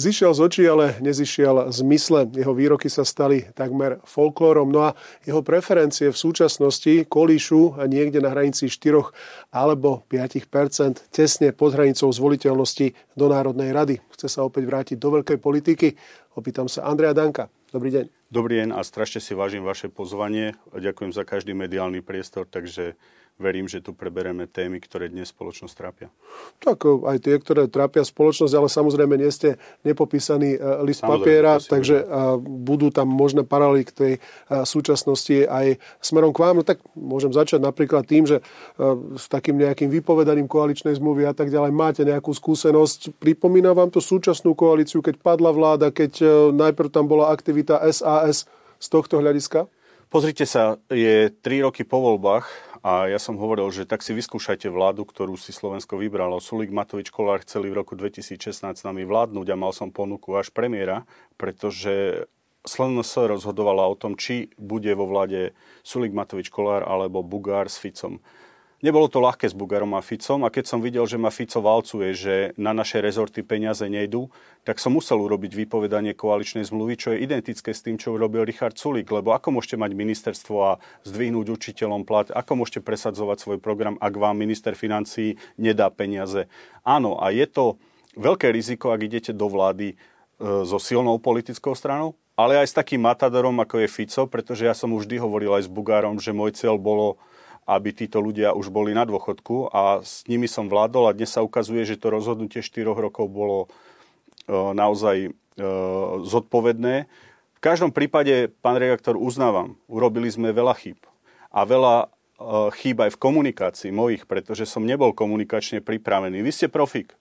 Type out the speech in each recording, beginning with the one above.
Zišiel z očí, ale nezišiel z mysle. Jeho výroky sa stali takmer folklórom. No a jeho preferencie v súčasnosti kolíšu niekde na hranici 4 alebo 5% tesne pod hranicou zvoliteľnosti do Národnej rady. Chce sa opäť vrátiť do veľkej politiky. Opýtam sa Andreja Danka. Dobrý deň. Dobrý deň a strašne si vážim vaše pozvanie. Ďakujem za každý mediálny priestor, takže verím, že tu prebereme témy, ktoré dnes spoločnosť trápia. Tak aj tie, ktoré trápia spoločnosť, ale samozrejme nie ste nepopísaný e, list samozrejme, papiera, takže budem. budú tam možné paralely k tej súčasnosti aj smerom k vám. No tak môžem začať napríklad tým, že s takým nejakým vypovedaním koaličnej zmluvy a tak ďalej máte nejakú skúsenosť. Pripomína vám to súčasnú koalíciu, keď padla vláda, keď najprv tam bola aktivita SAS z tohto hľadiska? Pozrite sa, je 3 roky po voľbách a ja som hovoril, že tak si vyskúšajte vládu, ktorú si Slovensko vybralo. Sulik Matovič Kolár chceli v roku 2016 s nami vládnuť a mal som ponuku až premiéra, pretože SNS rozhodovala o tom, či bude vo vláde Sulik Matovič Kolár alebo Bugár s Ficom. Nebolo to ľahké s Bugarom a Ficom a keď som videl, že ma Fico valcuje, že na naše rezorty peniaze nejdú, tak som musel urobiť vypovedanie koaličnej zmluvy, čo je identické s tým, čo urobil Richard Sulík. Lebo ako môžete mať ministerstvo a zdvihnúť učiteľom plat, ako môžete presadzovať svoj program, ak vám minister financí nedá peniaze. Áno, a je to veľké riziko, ak idete do vlády e, so silnou politickou stranou, ale aj s takým matadorom, ako je Fico, pretože ja som už vždy hovoril aj s Bugárom, že môj cieľ bolo aby títo ľudia už boli na dôchodku a s nimi som vládol a dnes sa ukazuje, že to rozhodnutie 4 rokov bolo e, naozaj e, zodpovedné. V každom prípade, pán redaktor, uznávam, urobili sme veľa chýb. A veľa e, chýb aj v komunikácii mojich, pretože som nebol komunikačne pripravený. Vy ste profik.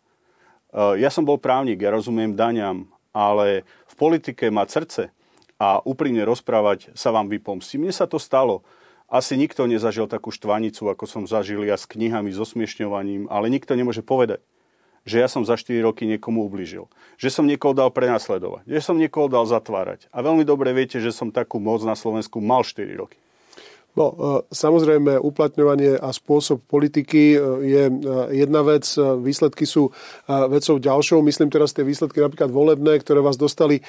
Ja som bol právnik, ja rozumiem daňam, ale v politike mať srdce a úprimne rozprávať sa vám vypomstí. Mne sa to stalo asi nikto nezažil takú štvanicu, ako som zažil ja s knihami, s osmiešňovaním, ale nikto nemôže povedať, že ja som za 4 roky niekomu ubližil. Že som niekoho dal prenasledovať. Že som niekoho dal zatvárať. A veľmi dobre viete, že som takú moc na Slovensku mal 4 roky. No, e, samozrejme, uplatňovanie a spôsob politiky e, je e, jedna vec, výsledky sú vecou ďalšou. Myslím teraz tie výsledky napríklad volebné, ktoré vás dostali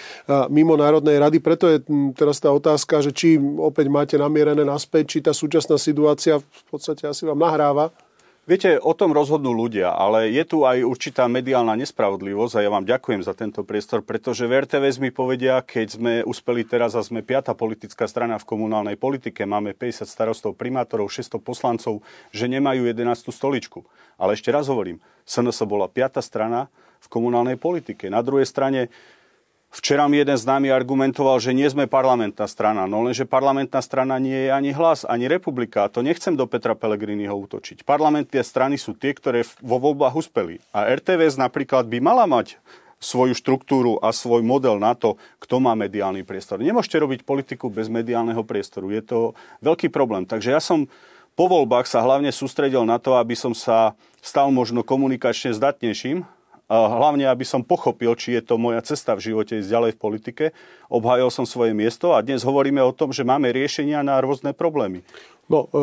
mimo Národnej rady. Preto je teraz tá otázka, že či opäť máte namierené naspäť, či tá súčasná situácia v podstate asi vám nahráva Viete, o tom rozhodnú ľudia, ale je tu aj určitá mediálna nespravodlivosť a ja vám ďakujem za tento priestor, pretože v RTVS mi povedia, keď sme uspeli teraz a sme piata politická strana v komunálnej politike, máme 50 starostov, primátorov, 600 poslancov, že nemajú 11 stoličku. Ale ešte raz hovorím, SNS bola piata strana v komunálnej politike. Na druhej strane Včera mi jeden z nami argumentoval, že nie sme parlamentná strana. No lenže parlamentná strana nie je ani hlas, ani republika. A to nechcem do Petra Pellegriniho útočiť. Parlamentné strany sú tie, ktoré vo voľbách uspeli. A RTVS napríklad by mala mať svoju štruktúru a svoj model na to, kto má mediálny priestor. Nemôžete robiť politiku bez mediálneho priestoru. Je to veľký problém. Takže ja som po voľbách sa hlavne sústredil na to, aby som sa stal možno komunikačne zdatnejším, hlavne aby som pochopil, či je to moja cesta v živote ísť ďalej v politike. Obhajil som svoje miesto a dnes hovoríme o tom, že máme riešenia na rôzne problémy. No, e,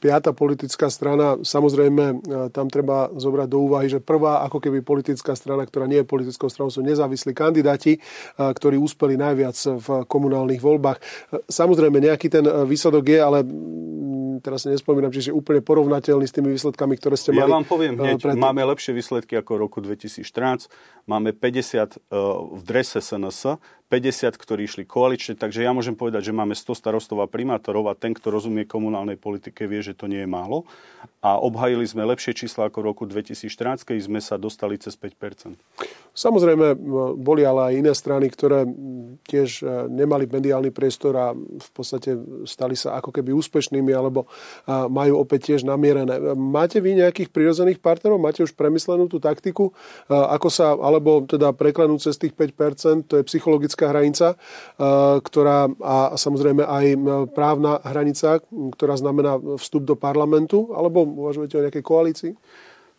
piata politická strana, samozrejme, e, tam treba zobrať do úvahy, že prvá ako keby politická strana, ktorá nie je politickou stranou, sú nezávislí kandidáti, e, ktorí úspeli najviac v komunálnych voľbách. Samozrejme, nejaký ten výsledok je, ale teraz si nespomínam, čiže úplne porovnateľný s tými výsledkami, ktoré ste mali. Ja vám poviem hneď, pred... máme lepšie výsledky ako roku 2014, máme 50 v drese SNS, 50, ktorí išli koalične, takže ja môžem povedať, že máme 100 starostov a primátorov a ten, kto rozumie komunálnej politike, vie, že to nie je málo. A obhajili sme lepšie čísla ako v roku 2014, keď sme sa dostali cez 5 Samozrejme, boli ale aj iné strany, ktoré tiež e, nemali mediálny priestor a v podstate stali sa ako keby úspešnými alebo majú opäť tiež namierené. Máte vy nejakých prirodzených partnerov? Máte už premyslenú tú taktiku? Ako sa, alebo teda preklenúť cez tých 5%, to je psychologická politická hranica, eh, ktorá a samozrejme aj eh, právna hranica, ktorá znamená vstup do parlamentu, alebo uvažujete o nejakej koalícii?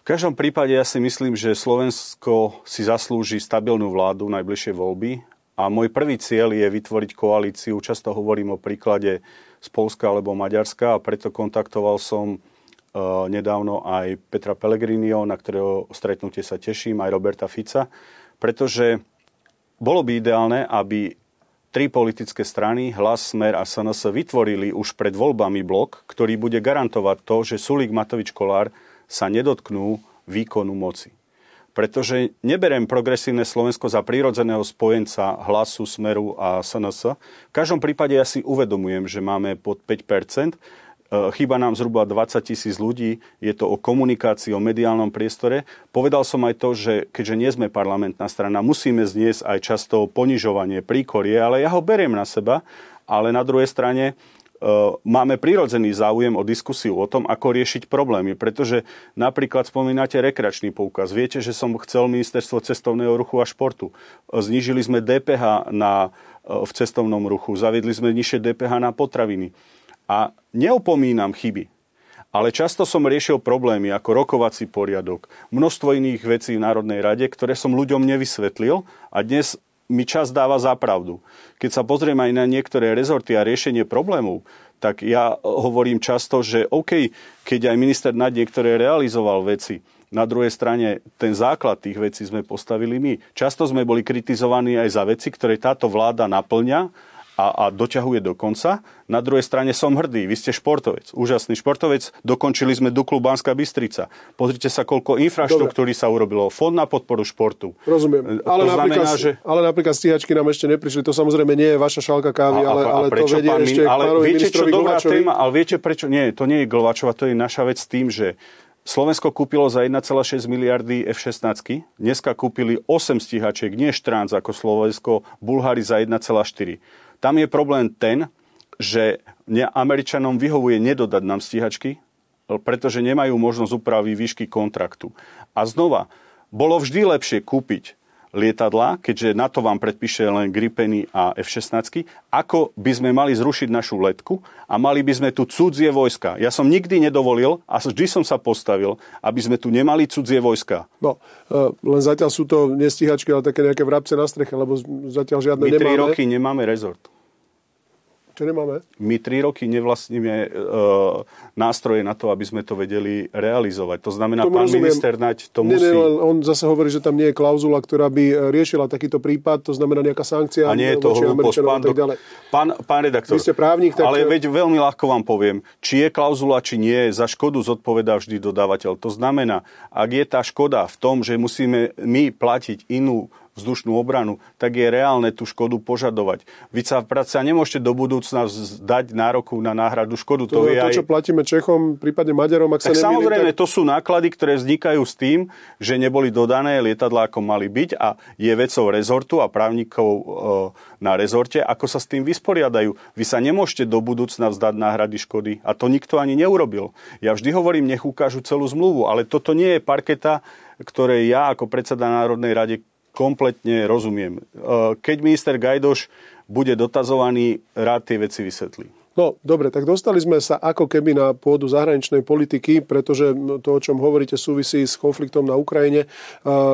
V každom prípade ja si myslím, že Slovensko si zaslúži stabilnú vládu najbližšie voľby a môj prvý cieľ je vytvoriť koalíciu. Často hovorím o príklade z Polska alebo Maďarska a preto kontaktoval som uh, nedávno aj Petra Pellegrinio, na ktorého stretnutie sa teším, aj Roberta Fica, pretože bolo by ideálne, aby tri politické strany, Hlas, Smer a SNS vytvorili už pred voľbami blok, ktorý bude garantovať to, že Sulík Matovič Kolár sa nedotknú výkonu moci. Pretože neberem progresívne Slovensko za prírodzeného spojenca hlasu, smeru a SNS. V každom prípade ja si uvedomujem, že máme pod 5 E, chýba nám zhruba 20 tisíc ľudí, je to o komunikácii, o mediálnom priestore. Povedal som aj to, že keďže nie sme parlamentná strana, musíme zniesť aj často ponižovanie, príkorie, ale ja ho beriem na seba, ale na druhej strane e, máme prirodzený záujem o diskusiu o tom, ako riešiť problémy. Pretože napríklad spomínate rekreačný poukaz. Viete, že som chcel ministerstvo cestovného ruchu a športu. Znížili sme DPH na, v cestovnom ruchu, zaviedli sme nižšie DPH na potraviny. A neopomínam chyby, ale často som riešil problémy ako rokovací poriadok, množstvo iných vecí v Národnej rade, ktoré som ľuďom nevysvetlil a dnes mi čas dáva za pravdu. Keď sa pozriem aj na niektoré rezorty a riešenie problémov, tak ja hovorím často, že OK, keď aj minister nad niektoré realizoval veci, na druhej strane ten základ tých vecí sme postavili my. Často sme boli kritizovaní aj za veci, ktoré táto vláda naplňa a, a doťahuje do konca. Na druhej strane som hrdý, vy ste športovec, úžasný športovec, dokončili sme Duklu Banská Bystrica. Pozrite sa, koľko infraštruktúry Dobre. sa urobilo, fond na podporu športu. Rozumiem, e, ale, to napríklad, znamená, že... ale napríklad stíhačky nám ešte neprišli, to samozrejme nie je vaša šálka kávy, a, ale, ale to vedie pán, ešte ale viete, čo dobrá téma, ale viete prečo, nie, to nie je Glvačova, to je naša vec tým, že Slovensko kúpilo za 1,6 miliardy F-16. Dneska kúpili 8 stíhačiek, nie Štránc ako Slovensko, Bulhári za 1,4. Tam je problém ten, že Američanom vyhovuje nedodať nám stíhačky, pretože nemajú možnosť upravy výšky kontraktu. A znova, bolo vždy lepšie kúpiť lietadla, keďže na to vám predpíše len Gripeny a F-16, ako by sme mali zrušiť našu letku a mali by sme tu cudzie vojska. Ja som nikdy nedovolil a vždy som sa postavil, aby sme tu nemali cudzie vojska. No, e, len zatiaľ sú to nestíhačky, ale také nejaké vrabce na streche, lebo zatiaľ žiadne My nemáme. My roky nemáme rezort. Čo nemáme? My tri roky nevlastníme e, nástroje na to, aby sme to vedeli realizovať. To znamená, Tomu pán rozumiem. minister Naď to nie, musí... Nie, on zase hovorí, že tam nie je klauzula, ktorá by e, riešila takýto prípad, to znamená nejaká sankcia a nie je to hlúposť, pán, tak ďalej. Pán, pán redaktor, Vy ste právnik, tak... ale veď veľmi ľahko vám poviem, či je klauzula, či nie, za škodu zodpovedá vždy dodávateľ. To znamená, ak je tá škoda v tom, že musíme my platiť inú vzdušnú obranu, tak je reálne tú škodu požadovať. Vy sa práca nemôžete do budúcna dať nároku na náhradu škodu. To, to, je to aj... čo platíme Čechom, prípadne Maďarom, ak tak sa nemýlim, samozrejme, tak... to sú náklady, ktoré vznikajú s tým, že neboli dodané lietadlá, ako mali byť a je vecou rezortu a právnikov e, na rezorte, ako sa s tým vysporiadajú. Vy sa nemôžete do budúcna vzdať náhrady škody a to nikto ani neurobil. Ja vždy hovorím, nech ukážu celú zmluvu, ale toto nie je parketa, ktoré ja ako predseda Národnej rade kompletne rozumiem. E, keď minister Gajdoš bude dotazovaný, rád tie veci vysvetlí. No, dobre, tak dostali sme sa ako keby na pôdu zahraničnej politiky, pretože to, o čom hovoríte, súvisí s konfliktom na Ukrajine.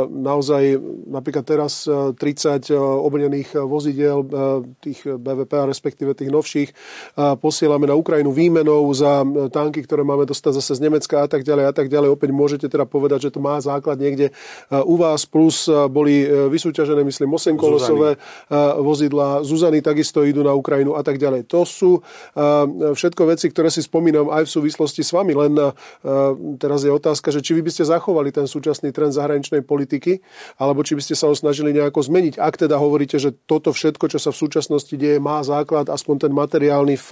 Naozaj, napríklad teraz 30 obrnených vozidel, tých BVP, respektíve tých novších, posielame na Ukrajinu výmenou za tanky, ktoré máme dostať zase z Nemecka a tak ďalej a tak ďalej. Opäť môžete teda povedať, že to má základ niekde u vás, plus boli vysúťažené, myslím, 8-kolosové vozidla. Zuzany takisto idú na Ukrajinu a tak ďalej. To sú všetko veci, ktoré si spomínam aj v súvislosti s vami. Len teraz je otázka, že či vy by ste zachovali ten súčasný trend zahraničnej politiky, alebo či by ste sa ho snažili nejako zmeniť. Ak teda hovoríte, že toto všetko, čo sa v súčasnosti deje, má základ, aspoň ten materiálny v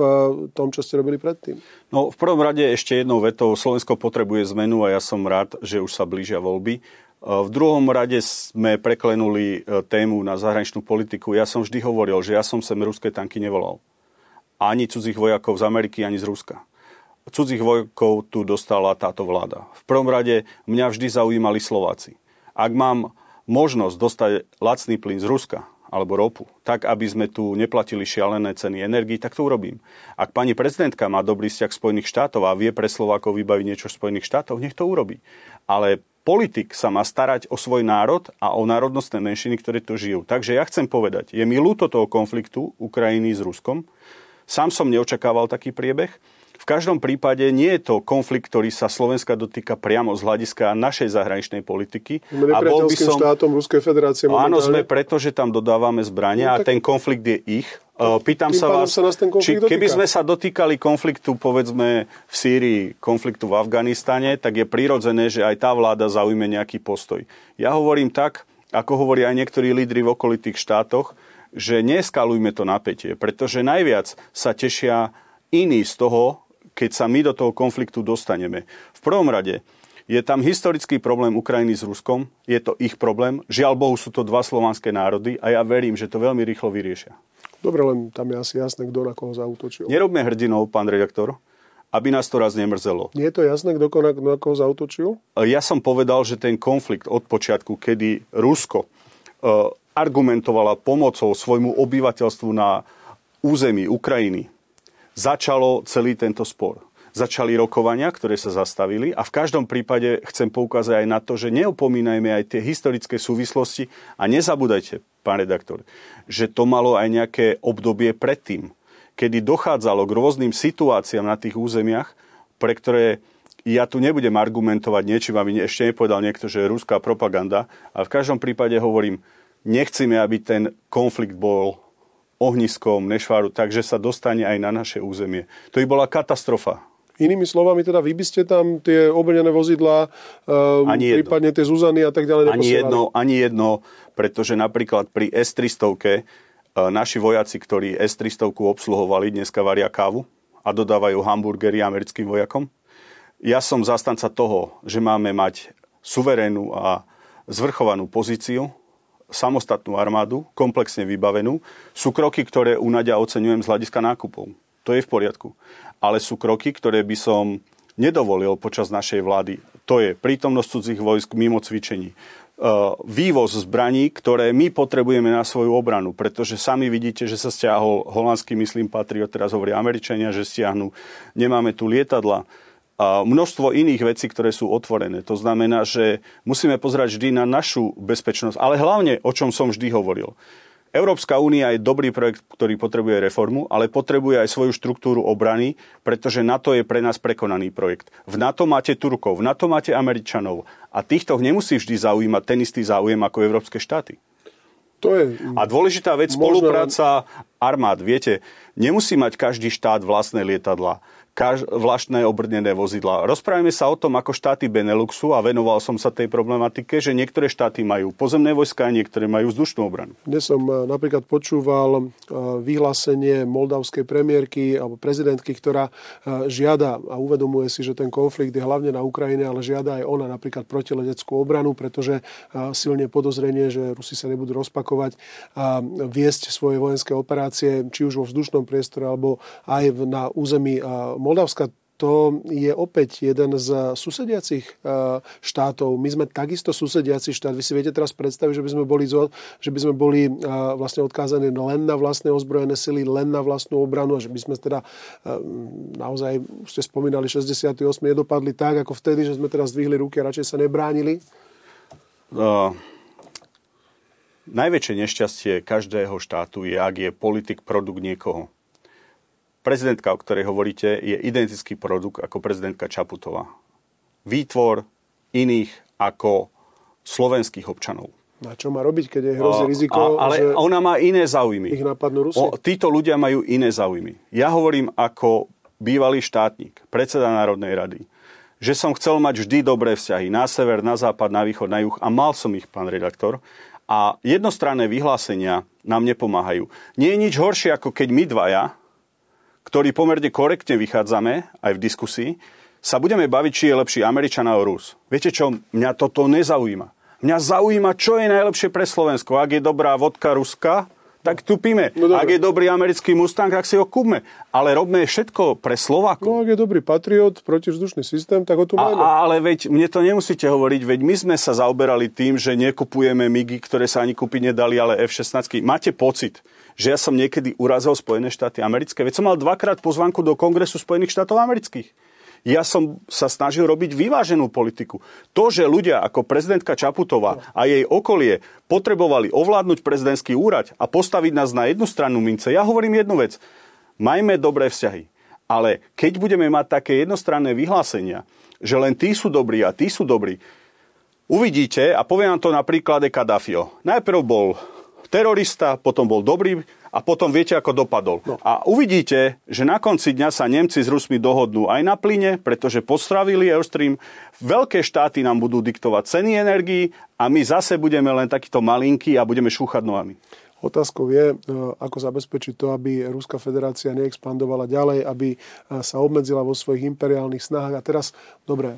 tom, čo ste robili predtým. No v prvom rade ešte jednou vetou, Slovensko potrebuje zmenu a ja som rád, že už sa blížia voľby. V druhom rade sme preklenuli e, tému na zahraničnú politiku. Ja som vždy hovoril, že ja som sem ruské tanky nevolal ani cudzích vojakov z Ameriky, ani z Ruska. Cudzích vojakov tu dostala táto vláda. V prvom rade mňa vždy zaujímali Slováci. Ak mám možnosť dostať lacný plyn z Ruska alebo ropu, tak aby sme tu neplatili šialené ceny energii, tak to urobím. Ak pani prezidentka má dobrý vzťah Spojených štátov a vie pre Slovákov vybaviť niečo v Spojených štátoch, nech to urobí. Ale politik sa má starať o svoj národ a o národnostné menšiny, ktoré tu žijú. Takže ja chcem povedať, je mi ľúto toho konfliktu Ukrajiny s Ruskom, Sám som neočakával taký priebeh. V každom prípade nie je to konflikt, ktorý sa Slovenska dotýka priamo z hľadiska našej zahraničnej politiky. Sme a bol by som... štátom Ruskej federácie. Áno, sme preto, že tam dodávame zbrania no, tak... a ten konflikt je ich. Pýtam sa vás, sa nás ten či keby sme sa dotýkali konfliktu, povedzme v Sýrii, konfliktu v Afganistane, tak je prirodzené, že aj tá vláda zaujme nejaký postoj. Ja hovorím tak, ako hovoria aj niektorí lídry v okolitých štátoch, že neskalujme to napätie, pretože najviac sa tešia iní z toho, keď sa my do toho konfliktu dostaneme. V prvom rade je tam historický problém Ukrajiny s Ruskom, je to ich problém. Žiaľ Bohu sú to dva slovanské národy a ja verím, že to veľmi rýchlo vyriešia. Dobre, len tam je asi jasné, kto na koho zautočil. Nerobme hrdinov, pán redaktor, aby nás to raz nemrzelo. Nie je to jasné, kto na, na koho zautočil? Ja som povedal, že ten konflikt od počiatku, kedy Rusko uh, argumentovala pomocou svojmu obyvateľstvu na území Ukrajiny, začalo celý tento spor. Začali rokovania, ktoré sa zastavili a v každom prípade chcem poukázať aj na to, že neopomínajme aj tie historické súvislosti a nezabúdajte, pán redaktor, že to malo aj nejaké obdobie predtým, kedy dochádzalo k rôznym situáciám na tých územiach, pre ktoré ja tu nebudem argumentovať niečím, aby ešte nepovedal niekto, že je ruská propaganda, ale v každom prípade hovorím, nechceme, aby ten konflikt bol ohniskom nešváru, takže sa dostane aj na naše územie. To by bola katastrofa. Inými slovami, teda vy by ste tam tie obrnené vozidlá, um, ani prípadne tie Zuzany a tak ďalej Ani jedno, ani jedno, pretože napríklad pri S-300 uh, naši vojaci, ktorí S-300 obsluhovali, dneska varia kávu a dodávajú hamburgery americkým vojakom. Ja som zastanca toho, že máme mať suverénnu a zvrchovanú pozíciu samostatnú armádu, komplexne vybavenú, sú kroky, ktoré u Nadia oceňujem z hľadiska nákupov. To je v poriadku. Ale sú kroky, ktoré by som nedovolil počas našej vlády. To je prítomnosť cudzích vojsk mimo cvičení. E, vývoz zbraní, ktoré my potrebujeme na svoju obranu, pretože sami vidíte, že sa stiahol holandský, myslím, Patriot, teraz hovoria Američania, že stiahnu. Nemáme tu lietadla a množstvo iných vecí, ktoré sú otvorené. To znamená, že musíme pozerať vždy na našu bezpečnosť, ale hlavne, o čom som vždy hovoril. Európska únia je dobrý projekt, ktorý potrebuje reformu, ale potrebuje aj svoju štruktúru obrany, pretože NATO je pre nás prekonaný projekt. V NATO máte Turkov, v NATO máte Američanov a týchto nemusí vždy zaujímať ten istý záujem ako európske štáty. To je a dôležitá vec, možno... spolupráca armád. Viete, nemusí mať každý štát vlastné lietadla kaž- vlastné obrnené vozidla. Rozprávame sa o tom, ako štáty Beneluxu a venoval som sa tej problematike, že niektoré štáty majú pozemné vojska a niektoré majú vzdušnú obranu. Dnes som eh, napríklad počúval eh, vyhlásenie moldavskej premiérky alebo prezidentky, ktorá eh, žiada a uvedomuje si, že ten konflikt je hlavne na Ukrajine, ale žiada aj ona napríklad protileteckú obranu, pretože silne podozrenie, že Rusi sa nebudú rozpakovať a viesť svoje vojenské operácie, či už vo vzdušnom priestore alebo aj na území Moldavska to je opäť jeden z susediacich e, štátov. My sme takisto susediaci štát. Vy si viete teraz predstaviť, že by sme boli, že by sme boli e, vlastne odkázaní len na vlastné ozbrojené sily, len na vlastnú obranu a že by sme teda e, naozaj, už ste spomínali, 68. nedopadli tak, ako vtedy, že sme teraz zdvihli ruky a radšej sa nebránili? Uh, najväčšie nešťastie každého štátu je, ak je politik produkt niekoho prezidentka, o ktorej hovoríte, je identický produkt ako prezidentka Čaputová. Výtvor iných ako slovenských občanov. Na čo má robiť, keď je hrozí riziko, a, Ale že ona má iné záujmy. Ich napadnú Rusi. O, títo ľudia majú iné záujmy. Ja hovorím ako bývalý štátnik, predseda Národnej rady, že som chcel mať vždy dobré vzťahy na sever, na západ, na východ, na juh a mal som ich, pán redaktor. A jednostranné vyhlásenia nám nepomáhajú. Nie je nič horšie, ako keď my dvaja ktorý pomerne korektne vychádzame aj v diskusii, sa budeme baviť, či je lepší Američan alebo Rus. Viete čo, mňa toto nezaujíma. Mňa zaujíma, čo je najlepšie pre Slovensko. Ak je dobrá vodka Ruska, tak tu píme. No, ak je dobrý americký Mustang, tak si ho kúpme. Ale robme všetko pre Slovákov. No ak je dobrý Patriot, protivzdušný systém, tak ho tu máme. A, ale veď mne to nemusíte hovoriť, veď my sme sa zaoberali tým, že nekupujeme MIGy, ktoré sa ani kúpiť nedali, ale F-16. Máte pocit, že ja som niekedy urazil Spojené štáty americké. Veď som mal dvakrát pozvanku do Kongresu Spojených štátov amerických. Ja som sa snažil robiť vyváženú politiku. To, že ľudia ako prezidentka Čaputová a jej okolie potrebovali ovládnuť prezidentský úrad a postaviť nás na jednu stranu mince, ja hovorím jednu vec. Majme dobré vzťahy. Ale keď budeme mať také jednostranné vyhlásenia, že len tí sú dobrí a tí sú dobrí, uvidíte, a poviem vám to na príklade Kadafio. Najprv bol terorista, potom bol dobrý a potom viete, ako dopadol. No. A uvidíte, že na konci dňa sa Nemci s Rusmi dohodnú aj na plyne, pretože postravili Airstream. Veľké štáty nám budú diktovať ceny energií a my zase budeme len takýto malinkí a budeme šúchať nohami. Otázkou je, e, ako zabezpečiť to, aby Ruská federácia neexpandovala ďalej, aby e, sa obmedzila vo svojich imperiálnych snahách. A teraz, dobre, e,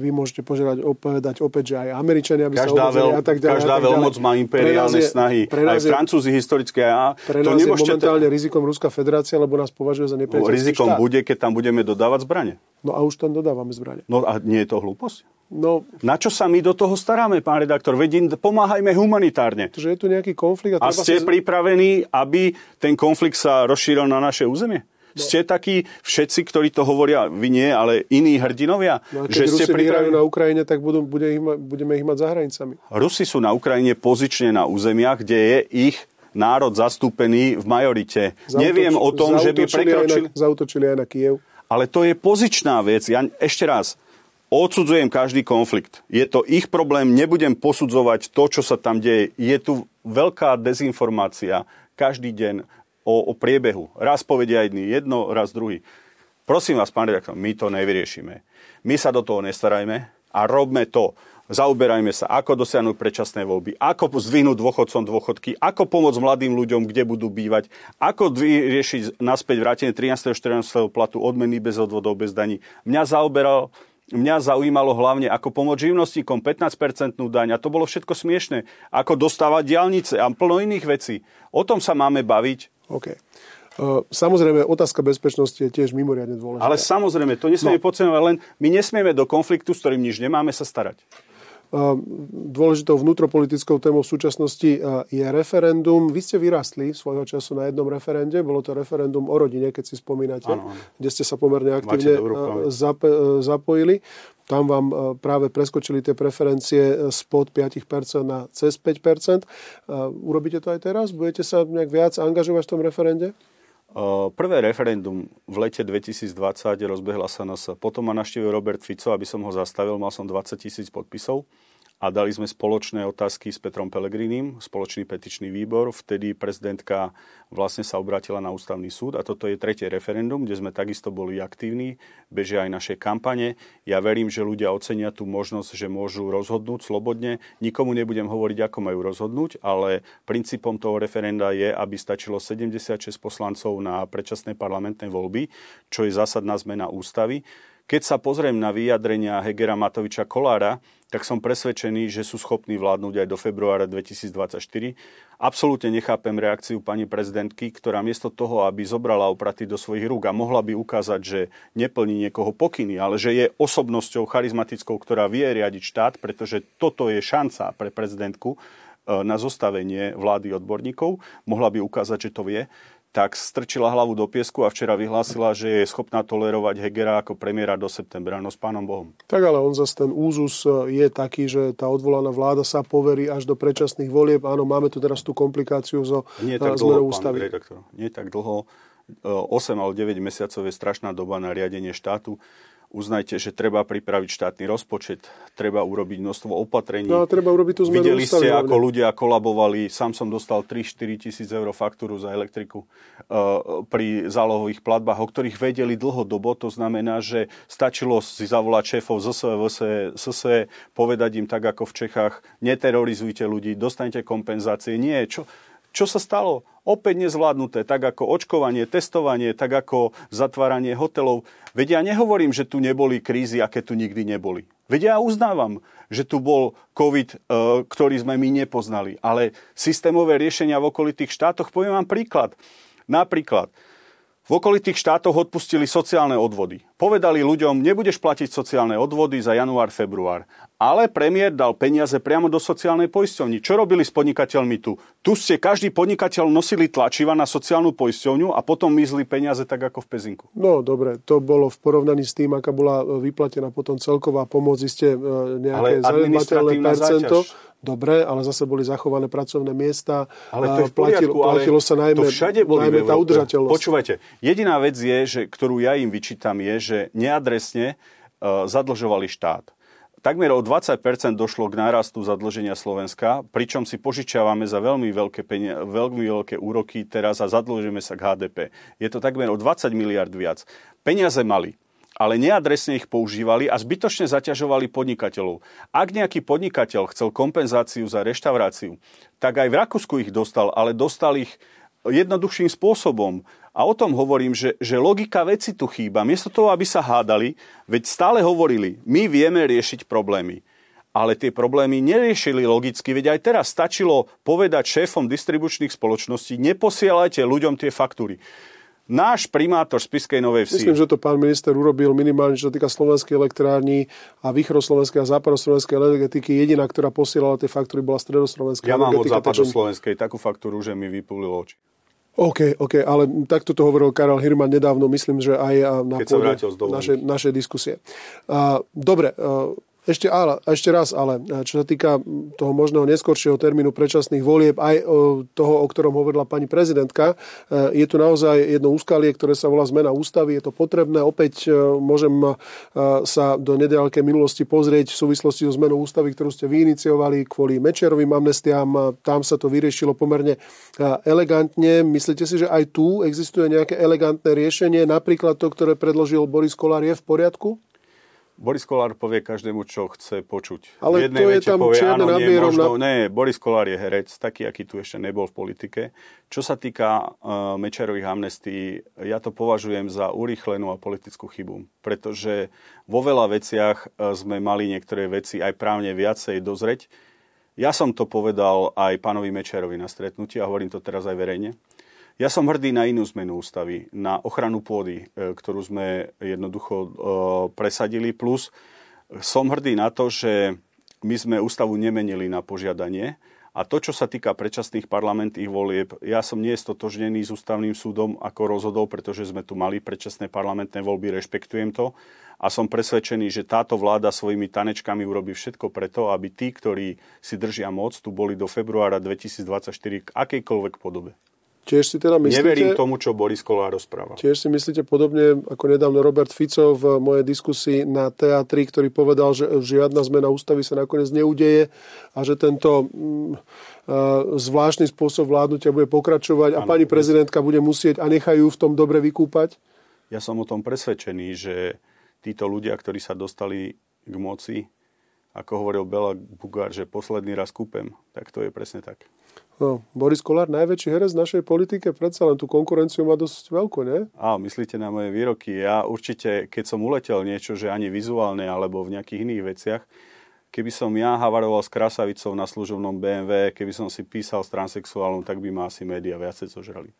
vy môžete požiadať, povedať opäť, že aj Američania by každá sa obmedzili veľ, a tak ďalej. Každá veľmoc má imperiálne je, snahy. Aj Francúzi historické. A pre nás to je momentálne t- rizikom Ruská federácia, lebo nás považuje za nepriateľský Rizikom štát. bude, keď tam budeme dodávať zbranie. No a už tam dodávame zbranie. No a nie je to hlúposť? No, na čo sa my do toho staráme, pán redaktor? Veď pomáhajme humanitárne. Že je tu nejaký konflikt. A, a ste sa... pripravení, aby ten konflikt sa rozšíril na naše územie? No. Ste takí všetci, ktorí to hovoria, vy nie, ale iní hrdinovia? No že ste pripravení na Ukrajine, tak budú, bude ich, budeme ich mať za hranicami. Rusi sú na Ukrajine pozične na územiach, kde je ich národ zastúpený v majorite. Zautoč, Neviem o tom, že by prekročili... Aj na, zautočili aj na Kiev. Ale to je pozičná vec. Ja ešte raz, odsudzujem každý konflikt. Je to ich problém, nebudem posudzovať to, čo sa tam deje. Je tu veľká dezinformácia každý deň o, o priebehu. Raz povedia jedný jedno, raz druhý. Prosím vás, pán redaktor, my to nevyriešime. My sa do toho nestarajme a robme to. Zaoberajme sa, ako dosiahnuť predčasné voľby, ako zvinúť dôchodcom dôchodky, ako pomôcť mladým ľuďom, kde budú bývať, ako vyriešiť naspäť vrátenie 13. 14. platu odmeny bez odvodov, bez daní. Mňa zaoberal mňa zaujímalo hlavne, ako pomôcť živnostníkom 15-percentnú daň a to bolo všetko smiešne. Ako dostávať diálnice a plno iných vecí. O tom sa máme baviť. OK. Uh, samozrejme, otázka bezpečnosti je tiež mimoriadne dôležitá. Ale samozrejme, to nesmieme no. podceňovať, len my nesmieme do konfliktu, s ktorým nič nemáme, sa starať. Dôležitou vnútropolitickou témou v súčasnosti je referendum. Vy ste vyrastli svojho času na jednom referende, bolo to referendum o rodine, keď si spomínate, ano, kde ste sa pomerne aktívne zap- zapojili. Tam vám práve preskočili tie preferencie spod 5% na cez 5%. Urobíte to aj teraz? Budete sa nejak viac angažovať v tom referende? Prvé referendum v lete 2020 rozbehla sa nás. Potom ma naštívil Robert Fico, aby som ho zastavil. Mal som 20 tisíc podpisov a dali sme spoločné otázky s Petrom Pelegrinim, spoločný petičný výbor. Vtedy prezidentka vlastne sa obratila na ústavný súd a toto je tretie referendum, kde sme takisto boli aktívni, bežia aj naše kampane. Ja verím, že ľudia ocenia tú možnosť, že môžu rozhodnúť slobodne. Nikomu nebudem hovoriť, ako majú rozhodnúť, ale princípom toho referenda je, aby stačilo 76 poslancov na predčasné parlamentné voľby, čo je zásadná zmena ústavy. Keď sa pozriem na vyjadrenia Hegera Matoviča Kolára, tak som presvedčený, že sú schopní vládnuť aj do februára 2024. Absolútne nechápem reakciu pani prezidentky, ktorá miesto toho, aby zobrala opraty do svojich rúk a mohla by ukázať, že neplní niekoho pokyny, ale že je osobnosťou charizmatickou, ktorá vie riadiť štát, pretože toto je šanca pre prezidentku eh, na zostavenie vlády odborníkov. Mohla by ukázať, že to vie tak strčila hlavu do piesku a včera vyhlásila, že je schopná tolerovať Hegera ako premiéra do septembra. No s pánom Bohom. Tak ale on zase ten úzus e, je taký, že tá odvolaná vláda sa poverí až do predčasných volieb. Áno, máme tu teraz tú komplikáciu zo Nie tak dlho. Pán Nie tak dlho. 8 e, alebo 9 mesiacov je strašná doba na riadenie štátu uznajte, že treba pripraviť štátny rozpočet, treba urobiť množstvo opatrení. No treba urobiť tú zmenu Videli ste, ako ľudia kolabovali. Sám som dostal 3-4 tisíc eur faktúru za elektriku uh, pri zálohových platbách, o ktorých vedeli dlhodobo. To znamená, že stačilo si zavolať šéfov ZSV, SS, povedať im tak, ako v Čechách, neterorizujte ľudí, dostanete kompenzácie. Nie, čo, čo sa stalo? Opäť nezvládnuté, tak ako očkovanie, testovanie, tak ako zatváranie hotelov. Veď ja nehovorím, že tu neboli krízy, aké tu nikdy neboli. Veď ja uznávam, že tu bol COVID, e, ktorý sme my nepoznali. Ale systémové riešenia v okolitých štátoch, poviem vám príklad. Napríklad, v okolitých štátoch odpustili sociálne odvody. Povedali ľuďom, nebudeš platiť sociálne odvody za január, február. Ale premiér dal peniaze priamo do sociálnej poisťovni. Čo robili s podnikateľmi tu? Tu ste každý podnikateľ nosili tlačiva na sociálnu poisťovňu a potom mizli peniaze tak ako v Pezinku. No dobre, to bolo v porovnaní s tým, aká bola vyplatená potom celková pomoc, ste nejaké zanedbateľné percento. Záťaž dobre, ale zase boli zachované pracovné miesta. Ale to je v poriadku, platilo, platilo sa najmä, to všade boli najmä tá udržateľnosť. Počúvajte, jediná vec je, že, ktorú ja im vyčítam, je, že neadresne uh, zadlžovali štát. Takmer o 20% došlo k nárastu zadlženia Slovenska, pričom si požičiavame za veľmi veľké, penia- veľmi veľké úroky teraz a zadlžíme sa k HDP. Je to takmer o 20 miliard viac. Peniaze mali ale neadresne ich používali a zbytočne zaťažovali podnikateľov. Ak nejaký podnikateľ chcel kompenzáciu za reštauráciu, tak aj v Rakúsku ich dostal, ale dostal ich jednoduchším spôsobom. A o tom hovorím, že, že logika veci tu chýba. Miesto toho, aby sa hádali, veď stále hovorili, my vieme riešiť problémy. Ale tie problémy neriešili logicky, veď aj teraz stačilo povedať šéfom distribučných spoločností, neposielajte ľuďom tie faktúry náš primátor Spiskej Novej Vsi. Myslím, že to pán minister urobil minimálne, čo sa týka slovenskej elektrární a východoslovenskej a západoslovenskej energetiky. Jediná, ktorá posielala tie faktúry, bola stredoslovenská Ja mám od západoslovenskej takú faktúru, že mi vypúlilo oči. OK, OK, ale takto to hovoril Karel Hirman nedávno, myslím, že aj na Keď pôde našej, našej diskusie. dobre, ešte, ale, ešte raz, ale čo sa týka toho možného neskoršieho termínu predčasných volieb, aj toho, o ktorom hovorila pani prezidentka, e, je tu naozaj jedno úskalie, ktoré sa volá zmena ústavy. Je to potrebné. Opäť e, môžem e, sa do nedalekej minulosti pozrieť v súvislosti so zmenou ústavy, ktorú ste vyiniciovali kvôli Mečerovým amnestiám. Tam sa to vyriešilo pomerne elegantne. Myslíte si, že aj tu existuje nejaké elegantné riešenie? Napríklad to, ktoré predložil Boris Kolár, je v poriadku? Boris Kolár povie každému, čo chce počuť. Ale v to je tam povie, áno, nie, možno, na... nie, Boris Kolár je herec, taký, aký tu ešte nebol v politike. Čo sa týka uh, Mečerových amnestí, ja to považujem za urýchlenú a politickú chybu, pretože vo veľa veciach uh, sme mali niektoré veci aj právne viacej dozreť. Ja som to povedal aj pánovi Mečerovi na stretnutí a hovorím to teraz aj verejne. Ja som hrdý na inú zmenu ústavy, na ochranu pôdy, e, ktorú sme jednoducho e, presadili, plus som hrdý na to, že my sme ústavu nemenili na požiadanie, a to, čo sa týka predčasných parlamentných volieb, ja som nie stotožnený s ústavným súdom, ako rozhodol, pretože sme tu mali predčasné parlamentné voľby, rešpektujem to. A som presvedčený, že táto vláda svojimi tanečkami urobí všetko preto, aby tí, ktorí si držia moc, tu boli do februára 2024 k akejkoľvek podobe. Tiež si teda myslíte... Neverím tomu, čo Boris Kolár rozpráva. Tiež si myslíte podobne ako nedávno Robert Fico v mojej diskusii na teatri, ktorý povedal, že žiadna zmena ústavy sa nakoniec neudeje a že tento mm, zvláštny spôsob vládnutia bude pokračovať a ano, pani prezidentka bude musieť a nechajú v tom dobre vykúpať? Ja som o tom presvedčený, že títo ľudia, ktorí sa dostali k moci, ako hovoril Bela Bugár, že posledný raz kúpem, tak to je presne tak. No, Boris Kolár, najväčší herec v našej politike, predsa len tú konkurenciu má dosť veľkú, nie? Á, myslíte na moje výroky. Ja určite, keď som uletel niečo, že ani vizuálne, alebo v nejakých iných veciach, keby som ja havaroval s krasavicou na služobnom BMW, keby som si písal s transexuálom, tak by ma asi médiá viacej zožrali.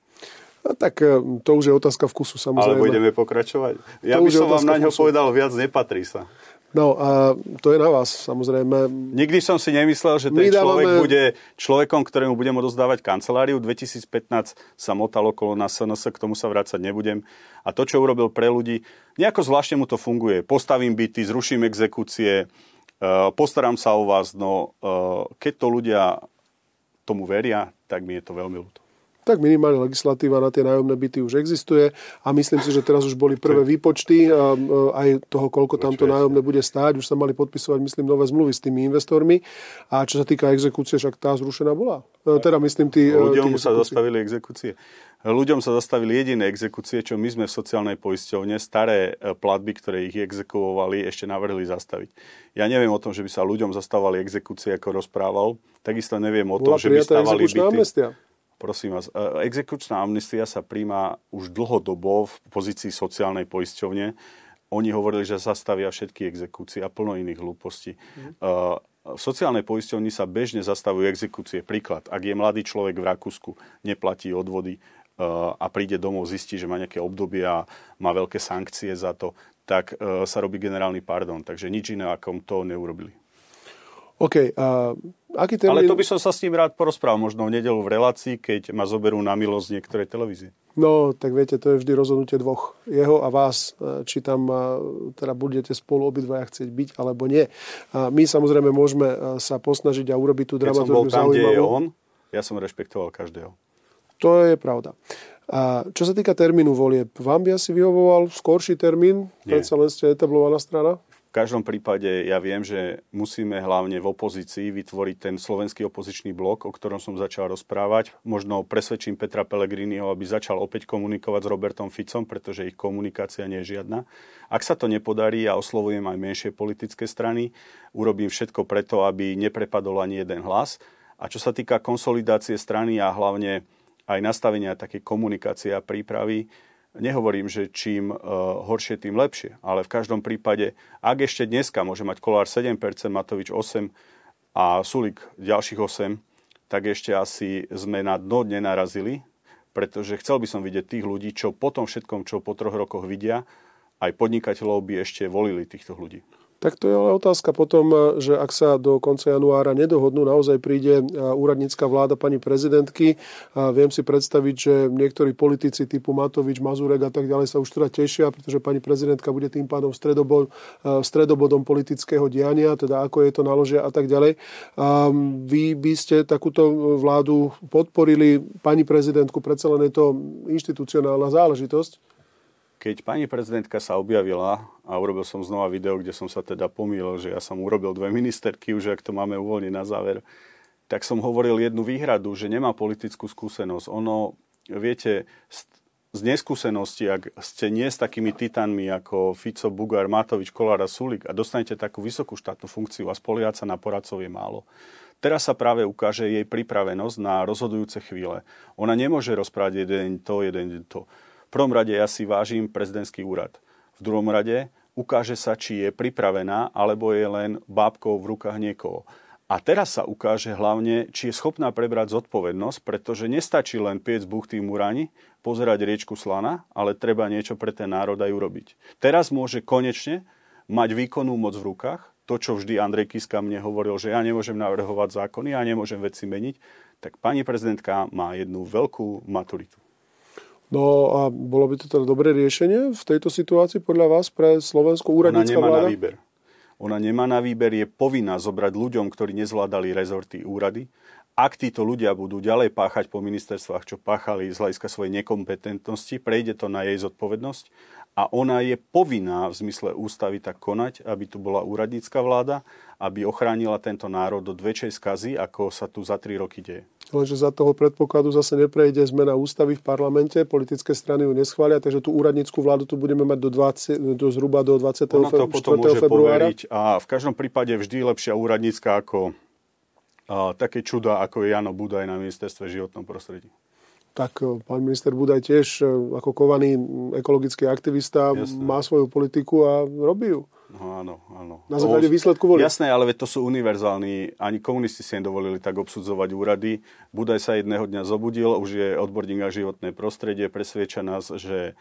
A tak e, to už je otázka vkusu, samozrejme. Ale budeme pokračovať. Ja to by som vám na ňo povedal, viac nepatrí sa. No a to je na vás, samozrejme. Nikdy som si nemyslel, že ten My človek dávame... bude človekom, ktorému budem odozdávať kanceláriu. 2015 sa motal okolo na SNS, k tomu sa vrácať nebudem. A to, čo urobil pre ľudí, nejako zvláštne mu to funguje. Postavím byty, zruším exekúcie, e, postaram sa o vás, no e, keď to ľudia tomu veria, tak mi je to veľmi ľúto tak minimálne legislatíva na tie nájomné byty už existuje a myslím si, že teraz už boli prvé výpočty aj toho, koľko tam to nájomné bude stáť. Už sa mali podpisovať, myslím, nové zmluvy s tými investormi. A čo sa týka exekúcie, však tá zrušená bola. E, teda myslím, tí, e, Ľuďom tí sa zastavili exekúcie. Ľuďom sa zastavili jediné exekúcie, čo my sme v sociálnej poisťovne, staré e, platby, ktoré ich exekuovali, ešte navrhli zastaviť. Ja neviem o tom, že by sa ľuďom zastávali exekúcie, ako rozprával. Takisto neviem o tom, že by stavali byty. Amnestia. Prosím vás, e, exekučná amnestia sa príjma už dlhodobo v pozícii sociálnej poisťovne. Oni hovorili, že zastavia všetky exekúcie a plno iných hlúpostí. Mm. V sociálnej poisťovni sa bežne zastavujú exekúcie. Príklad, ak je mladý človek v Rakúsku, neplatí odvody e, a príde domov, zistí, že má nejaké obdobie a má veľké sankcie za to, tak sa robí generálny pardon. Takže nič iné, ako to neurobili. OK. Uh, aký termín... Ale to by som sa s ním rád porozprával, možno v nedelu v relácii, keď ma zoberú na milosť niektoré televízie. No, tak viete, to je vždy rozhodnutie dvoch. Jeho a vás, e, či tam e, teda budete spolu obidvaja chcieť byť, alebo nie. A my samozrejme môžeme e, sa posnažiť a urobiť tú dramaturgiu zaujímavú. Keď som bol tam, kde je on, ja som rešpektoval každého. To je pravda. A čo sa týka termínu volieb, vám by asi vyhovoval skorší termín? Predsa len ste etablovaná strana? V každom prípade ja viem, že musíme hlavne v opozícii vytvoriť ten slovenský opozičný blok, o ktorom som začal rozprávať. Možno presvedčím Petra Pellegriniho, aby začal opäť komunikovať s Robertom Ficom, pretože ich komunikácia nie je žiadna. Ak sa to nepodarí, ja oslovujem aj menšie politické strany, urobím všetko preto, aby neprepadol ani jeden hlas. A čo sa týka konsolidácie strany a hlavne aj nastavenia také komunikácie a prípravy, Nehovorím, že čím uh, horšie, tým lepšie, ale v každom prípade, ak ešte dneska môže mať Kolár 7%, Matovič 8% a Sulik ďalších 8%, tak ešte asi sme na dno nenarazili, pretože chcel by som vidieť tých ľudí, čo po tom všetkom, čo po troch rokoch vidia, aj podnikateľov by ešte volili týchto ľudí. Tak to je ale otázka potom, e, že ak sa do konca januára nedohodnú, naozaj príde e, úradnícka vláda pani prezidentky. A viem si predstaviť, že niektorí politici typu Matovič, Mazurek a tak ďalej sa už teda tešia, pretože pani prezidentka bude tým pádom stredobod, e, stredobodom politického diania, teda ako je to naložia a tak ďalej. A vy by ste takúto vládu podporili, pani prezidentku, predsa len je to inštitucionálna záležitosť? Keď pani prezidentka sa objavila a urobil som znova video, kde som sa teda pomýlil, že ja som urobil dve ministerky, už ak to máme uvoľniť na záver, tak som hovoril jednu výhradu, že nemá politickú skúsenosť. Ono, viete, z neskúsenosti, ak ste nie s takými titánmi ako Fico, Bugár, Matovič, Kolár a Sulik a dostanete takú vysokú štátnu funkciu a spoliať sa na poradcov je málo. Teraz sa práve ukáže jej pripravenosť na rozhodujúce chvíle. Ona nemôže rozprávať jeden to, jeden to prvom rade ja si vážim prezidentský úrad. V druhom rade ukáže sa, či je pripravená, alebo je len bábkou v rukách niekoho. A teraz sa ukáže hlavne, či je schopná prebrať zodpovednosť, pretože nestačí len piec buchtý murani, pozerať riečku slana, ale treba niečo pre ten národ aj urobiť. Teraz môže konečne mať výkonnú moc v rukách, to, čo vždy Andrej Kiska mne hovoril, že ja nemôžem navrhovať zákony, ja nemôžem veci meniť, tak pani prezidentka má jednu veľkú maturitu. No a bolo by to teda dobré riešenie v tejto situácii podľa vás pre Slovensko úradnícka Ona nemá vláda? na výber. Ona nemá na výber, je povinná zobrať ľuďom, ktorí nezvládali rezorty úrady. Ak títo ľudia budú ďalej páchať po ministerstvách, čo páchali z hľadiska svojej nekompetentnosti, prejde to na jej zodpovednosť a ona je povinná v zmysle ústavy tak konať, aby tu bola úradnícka vláda, aby ochránila tento národ od väčšej skazy, ako sa tu za tri roky deje. Lenže za toho predpokladu zase neprejde zmena ústavy v parlamente, politické strany ju neschvália, takže tú úradníckú vládu tu budeme mať do, 20, do zhruba do 24. Ona to potom môže februára. Poveriť a v každom prípade vždy lepšia úradnícka ako a, také čuda, ako je Jano Budaj na ministerstve životnom prostredí. Tak e, pán minister Budaj tiež e, ako kovaný ekologický aktivista Jasné. má svoju politiku a robí ju. No áno, áno. Na základe výsledku volieb. Jasné, ale to sú univerzálni. Ani komunisti si nedovolili tak obsudzovať úrady. Budaj sa jedného dňa zobudil, už je odborník na životné prostredie, presvieča nás, že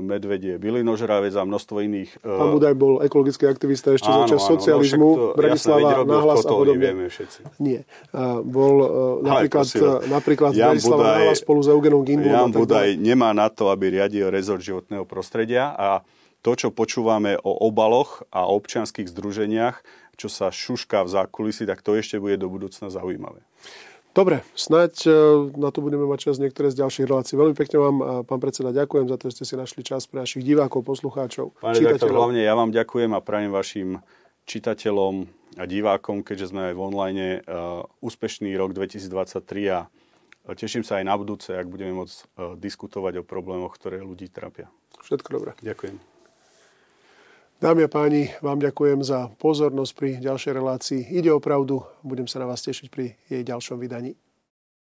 medvedie bylinožravec a množstvo iných... E, Pán Budaj bol ekologický aktivista ešte áno, za čas no socializmu, no, Bratislava, nahlas a podobne. Vieme všetci. Nie. A bol napríklad, napríklad Jan Bratislava Budaj, nahlas spolu s Eugenom Ginbulom. Jan Budaj nemá na to, aby riadil rezort životného prostredia a to, čo počúvame o obaloch a občianských združeniach, čo sa šušká v zákulisí, tak to ešte bude do budúcna zaujímavé. Dobre, snáď e, na to budeme mať čas niektoré z ďalších relácií. Veľmi pekne vám, pán predseda, ďakujem za to, že ste si našli čas pre našich divákov, poslucháčov, Pán redaktor, hlavne ja vám ďakujem a prajem vašim čitateľom a divákom, keďže sme aj v online, uh, úspešný rok 2023 a teším sa aj na budúce, ak budeme môcť diskutovať o problémoch, ktoré ľudí trápia. Všetko dobré. Ďakujem. Dámy a páni, vám ďakujem za pozornosť pri ďalšej relácii. Ide o pravdu, budem sa na vás tešiť pri jej ďalšom vydaní.